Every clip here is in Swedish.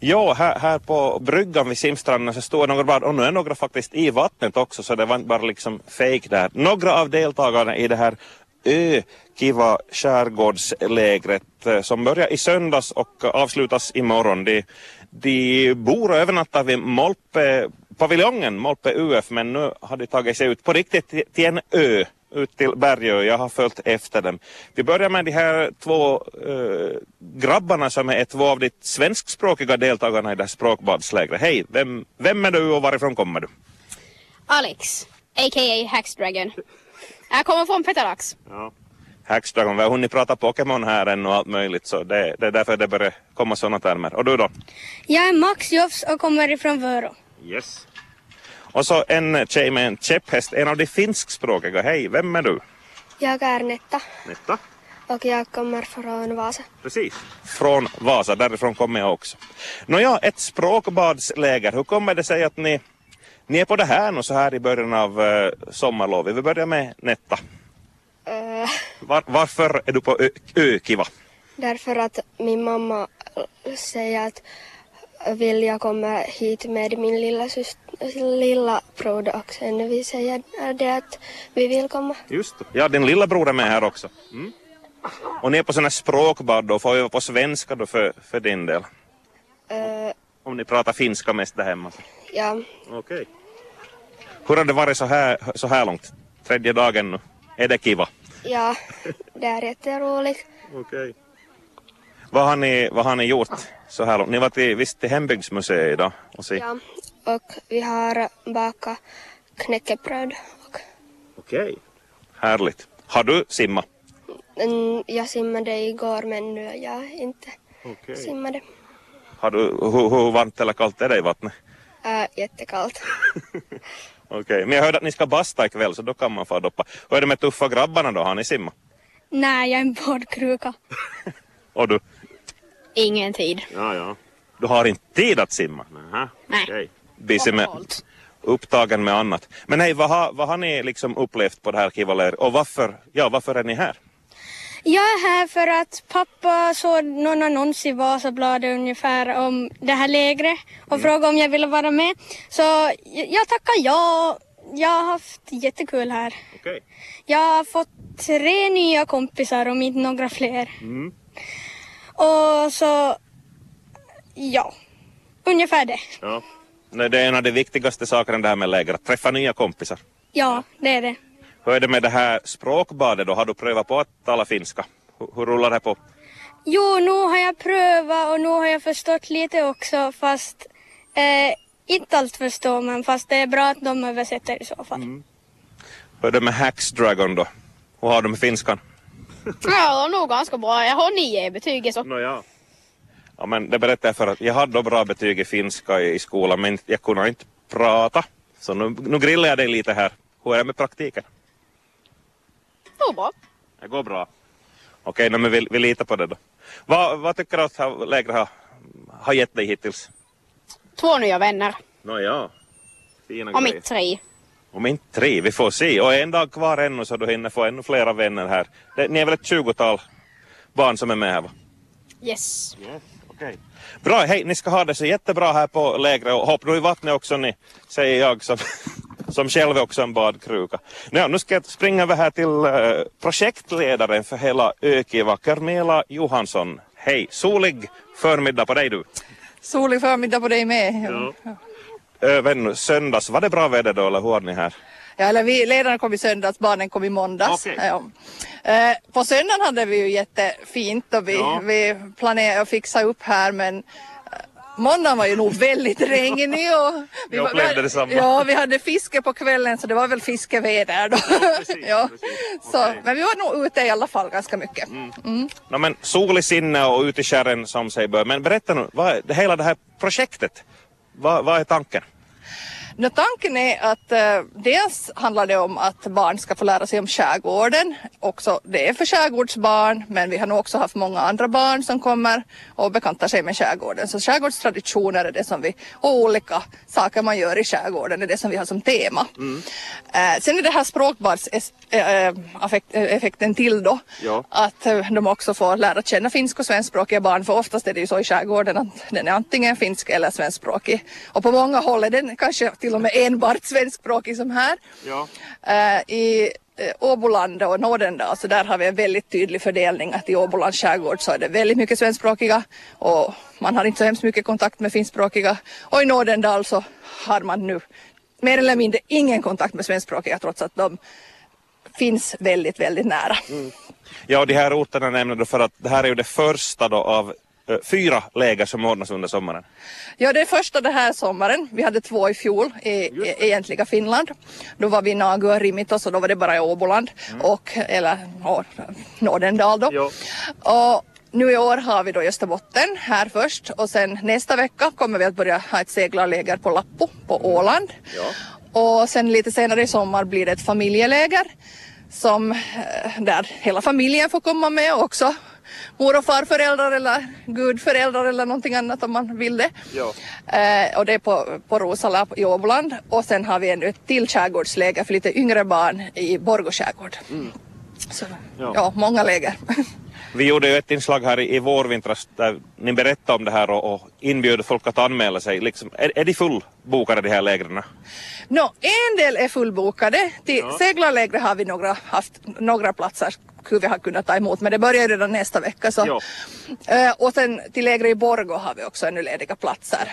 Ja, här, här på bryggan vid simstranden så står några bad och nu är några faktiskt i vattnet också så det var inte bara liksom fake där. Några av deltagarna i det här Ö-Kiva skärgårdslägret eh, som börjar i söndags och avslutas imorgon. De, de bor och övernattar vid Molpe paviljongen, Molpe UF, men nu har de tagit sig ut på riktigt till en ö ut till Bergö. Jag har följt efter dem. Vi börjar med de här två äh, grabbarna som är två av de svenskspråkiga deltagarna i det här språkbadslägret. Hej, vem, vem är du och varifrån kommer du? Alex, a.k.a. Hacksdragon. Jag kommer från Petalax. Ja. Hacksdragon, vi har hunnit prata Pokémon här än och allt möjligt så det, det är därför det börjar komma sådana termer. Och du då? Jag är Max Jofs och kommer ifrån Vörå. Yes. Och så en tjej med en käpphäst, en av de finskspråkiga. Hej, vem är du? Jag är Netta Netta. och jag kommer från Vasa. Precis. Från Vasa, därifrån kommer jag också. Nåja, ett språkbadsläger. Hur kommer det sig att ni, ni är på det här nu så här i början av uh, sommarlovet? Vi börjar med Netta. Uh, Var, varför är du på Ö- Ökiva? därför att min mamma äh, säger att vill jag komma hit med min lilla, syster, lilla broder och sen vi säger det att vi vill komma. Just det. Ja, din lilla bror är med här också. Mm. Och ni är på sådana språkbad då, får vi på svenska då för, för din del? Uh, Om ni pratar finska mest där hemma. ja, Okej. Hur har det varit så här, så här långt? Tredje dagen nu. Är det kiva? ja, det är jätteroligt. Okej. Vad har ni, vad har ni gjort så här långt? Ni var till, visst till hembygdsmuseet idag och se? Ja, och vi har bakat knäckebröd. Och, Okej. Härligt. Har du simmat? mm, jag simmade igår men nu är jag inte Okej. simmade. Har du, hur, hur varmt eller kallt är det i vattnet? Äh, jättekallt. Okej, men jag hörde att ni ska basta ikväll så då kan man få doppa. Hur är det med tuffa grabbarna då? Har ni simmat? Nej, jag är en badkruka. Och du? Ingen tid. Ja, ja. Du har inte tid att simma? Nähä. Nej. Busy med, upptagen med annat. Men hej, vad har, vad har ni liksom upplevt på det här Kivaler och varför, ja, varför är ni här? Jag är här för att pappa såg någon annons i Vasabladet ungefär om det här lägret och frågade om jag ville vara med. Så jag jag tackar ja. Jag har haft jättekul här. Okej. Jag har fått tre nya kompisar om inte några fler. Mm. Och så, ja, ungefär det. Ja. Nej, Det är en av de viktigaste sakerna det här med läger, att träffa nya kompisar. Ja, det är det. Hur är det med det här språkbadet då? Har du prövat på att tala finska? Hur, hur rullar det på? Jo, nu har jag prövat och nu har jag förstått lite också fast eh, inte allt förstår man fast det är bra att de översätter i så fall. Hur är det med Hacks Dragon då? Hur har du med finskan? Ja, nog ganska bra. Jag har nio i betyget så. Nåja. Ja men det berättar jag för att jag hade bra betyg i finska i, i skolan men jag kunde inte prata. Så nu, nu grillar jag dig lite här. Hur är det med praktiken? Nog bra. Det går bra. Okej, men vi, vi litar på det då. Vad, vad tycker du att lägret har, har gett dig hittills? Två nya vänner. Nåja. Fina Och grejer. mitt tre. Om inte tre, vi får se. Och en dag kvar ännu så du hinner få ännu flera vänner här. Det, ni är väl ett tjugotal barn som är med här va? Yes. Yes, okej. Bra, hej, ni ska ha det så jättebra här på lägret och hopp nu i vattnet också ni, säger jag som, som själv är också en badkruka. Ja, nu ska jag springa över här till eh, projektledaren för hela Ökiva, Carmela Johansson. Hej, solig förmiddag på dig du. Solig förmiddag på dig med. Ja. Även söndags, var det bra väder då eller hur har ni här? eller vi, ledarna kom i söndags, barnen kom i måndags. Okej. Ja. Eh, på söndagen hade vi ju jättefint och vi, Ja. vi planerade att fixa upp här men eh, Måndagen var ju nog väldigt regnig och vi, Jag upplevde detsamma. Ja, vi hade fiske på kvällen så det var väl fiskeväder då. precis, ja. precis. Så. Men vi var nog ute i alla fall ganska mycket. No, men sol i sinne och ut i skärren som sig bör. Men berätta nu, vad hela det här projektet, vad, vad är tanken? Nå, tanken är att eh, dels handlar det om att barn ska få lära sig om skärgården. Också, det är för skärgårdsbarn men vi har nog också haft många andra barn som kommer och bekantar sig med skärgården. Så skärgårdstraditioner är det som vi, och olika saker man gör i skärgården är det som vi har som tema. Eh, sen är det här språkbarnseffekten till då. Ja. Att eh, de också får lära känna finsk och svenskspråkiga barn för oftast är det ju så i skärgården att den är antingen finsk eller svenskspråkig. Och på många håll är den kanske till och med enbart svenskspråkig som här. Ja. Eh, I eh, Åboland och Nordendal så där har vi en väldigt tydlig fördelning att i Åbolands skärgård så är det väldigt mycket svenskspråkiga och man har inte så hemskt mycket kontakt med finskspråkiga och i Nordendal så har man nu mer eller mindre ingen kontakt med svenskspråkiga trots att de finns väldigt, väldigt nära. Ja, och de här orterna nämner du för att det här är ju det första då av fyra läger som ordnas under sommaren. Ja, det är första det här sommaren. Vi hade två i fjol i, i egentliga Finland. Då var vi i Nagu och Rimitos och då var det bara i Åboland och eller och, Nordendal då. Ja. Och nu i år har vi då Österbotten här först och sen nästa vecka kommer vi att börja ha ett seglarläger på Lappo på Åland. Och sen lite senare i sommar blir det ett familjeläger som eh, där hela familjen får komma med också mor och farföräldrar eller gudföräldrar eller någonting annat om man vill det. Ja. Eh, och det är på, på Rosala i Åboland och sen har vi ännu ett till skärgårdsläger för lite yngre barn i Borgå skärgård. Så, Ja. ja. många läger. Vi gjorde ju ett inslag här i, i vårvintras där ni berättade om det här och, och inbjöd folk att anmäla sig. Liksom, är, är de fullbokade de här lägren? Nå, en del är fullbokade. Till seglarlägret har vi några, haft några platser hur vi har kunnat ta emot men det börjar ju redan nästa vecka. Så. Ja. Eh, och sen till lägret i Borgå har vi också ännu lediga platser.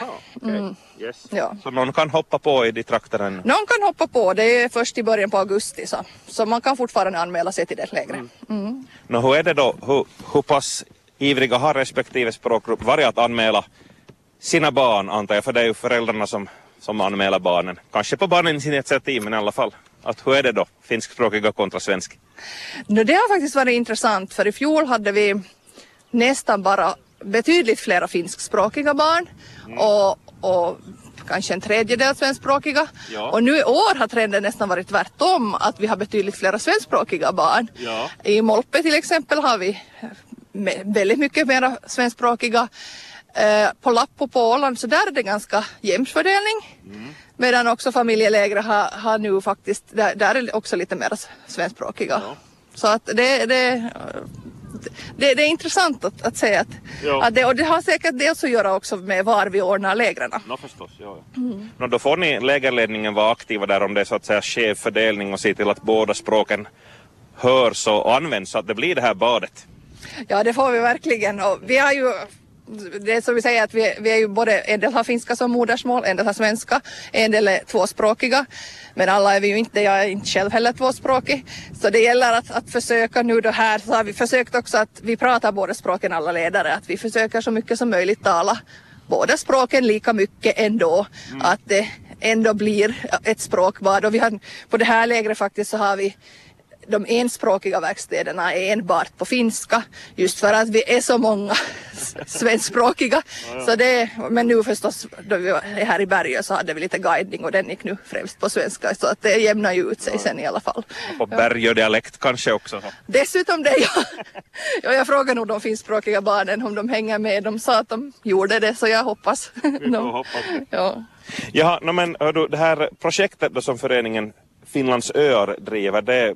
Yes. Ja. Så någon kan hoppa på i de trakterna ännu. Någon kan hoppa på, det är först i början på augusti så, så man kan fortfarande anmäla sig till det lägret. Nå, hur är det då? Hur, hur pass ivriga har respektive språkgrupp varit att anmäla sina barn antar jag, för det är ju föräldrarna som, som anmäler barnen. Kanske på barnens initiativ men i alla fall. Att hur är det då? Finskspråkiga kontra svensk? Nu, det har faktiskt varit intressant för i fjol hade vi nästan bara betydligt flera finskspråkiga barn och, och kanske en tredjedel svenskspråkiga. Ja. Och nu i år har trenden nästan varit tvärtom att vi har betydligt flera svenskspråkiga barn. Ja. I Molpe till exempel har vi väldigt mycket mera svenskspråkiga. Eh, på Lappo på Åland så där är det ganska jämn fördelning. Medan också familjelägret har, har nu faktiskt, där, där är det också lite mer svenskspråkiga. Så att det, det, det, det är intressant att, att säga att, Ja. att det, och det har säkert dels att göra också med var vi ordnar lägren. Nå förstås, ja. ja. Nå, då får ni lägerledningen vara aktiva där om det är så att säga skev fördelning och se till att båda språken hörs och används så att det blir det här badet. Ja det får vi verkligen och vi har ju det är som vi säger att vi, vi är ju både, en del har finska som modersmål, en del har svenska, en del är tvåspråkiga. Men alla är vi ju inte, jag är inte själv heller tvåspråkig. Så det gäller att, att försöka nu då här, så har vi försökt också att vi pratar båda språken alla ledare, att vi försöker så mycket som möjligt tala båda språken lika mycket ändå. Att det ändå blir ett språkbad och vi har, på det här lägret faktiskt så har vi de enspråkiga verkstäderna är enbart på finska just för att vi är så många svenskspråkiga. Så det, men nu förstås, då vi är här i Bergö så hade vi lite guidning och den gick nu främst på svenska så att det jämnar ju ut sig sen i alla fall. På bergödialekt kanske också. Dessutom det, ja, ja, jag frågade nog de finskspråkiga barnen om de hänger med. De sa att de gjorde det så jag hoppas. De, ja. Jaha, no, men hör du, det här projektet då som föreningen Finlands öar driver, det,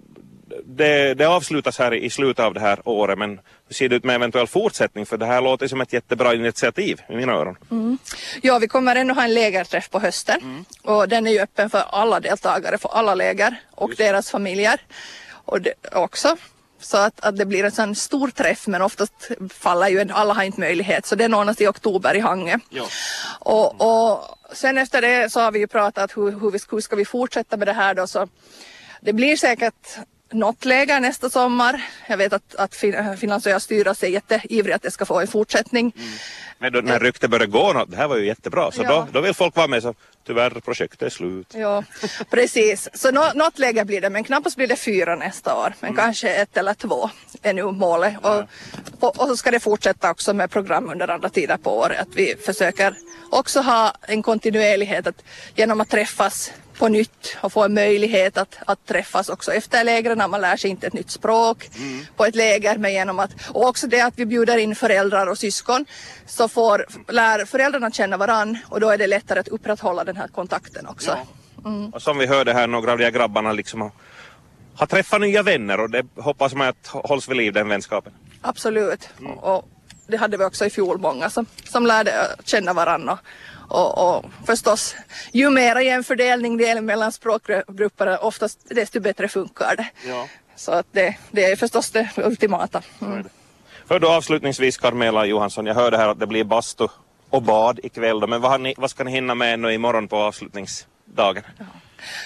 det, det avslutas här i slutet av det här året men hur ser det ut med eventuell fortsättning? För det här låter som ett jättebra initiativ i mina öron. Ja, vi kommer ännu ha en lägerträff på hösten och den är ju öppen för alla deltagare, för alla läger och deras familjer och det också. Så att, att det blir en sån stor träff men oftast faller ju en, alla har inte möjlighet så den ordnas i oktober i Hange. Ja. Och, och sen efter det så har vi ju pratat hur, hur, vi, hur ska vi fortsätta med det här då så det blir säkert något läger nästa sommar. Jag vet att, att fin, Finlands öars styrelse är jätteivrig att det ska få en fortsättning. Men då, när ryktet började gå, det här var ju jättebra, så Ja. då, då vill folk vara med så tyvärr projektet är slut. Ja, precis. Så nå, något läge blir det, men knappast blir det fyra nästa år. Men kanske ett eller två är nu målet. Och, och, och så ska det fortsätta också med program under andra tider på året. Att vi försöker också ha en kontinuerlighet att, genom att träffas på nytt och få en möjlighet att, att träffas också efter lägren. Man lär sig inte ett nytt språk på ett läger men genom att, och också det att vi bjuder in föräldrar och syskon så får, lär föräldrarna känna varann och då är det lättare att upprätthålla den här kontakten också. Och som vi hörde här, några av de här grabbarna liksom har, har träffat nya vänner och det hoppas man att hålls vid liv den vänskapen. Absolut. Och, och det hade vi också i fjol många som, som lärde känna varandra. Och, och förstås, ju mera jämn fördelning det är mellan språkgrupper, oftast desto bättre funkar det. Ja. Så att det, det är förstås det ultimata. Mm. För då avslutningsvis Carmela Johansson, jag hörde här att det blir bastu och bad ikväll då, men vad, ni, vad ska ni hinna med ännu imorgon på avslutningsdagen?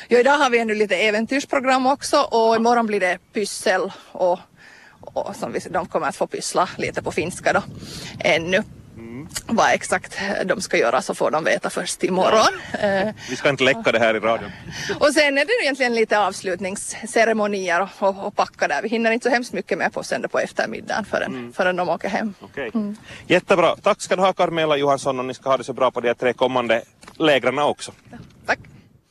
Ja, idag har vi ännu lite äventyrsprogram också och imorgon blir det pyssel och, och som vi, de kommer att få pyssla lite på finska då ännu. Vad exakt de ska göra så får de veta först imorgon. Eh, Vi ska inte läcka det här i radion. och sen är det egentligen lite avslutningsceremonier och, och, packa där. Vi hinner inte så hemskt mycket med på sen på eftermiddagen förrän, förrän de åker hem. Okej. Jättebra. Tack ska du ha Carmela Johansson och ni ska ha det så bra på de tre kommande lägren också.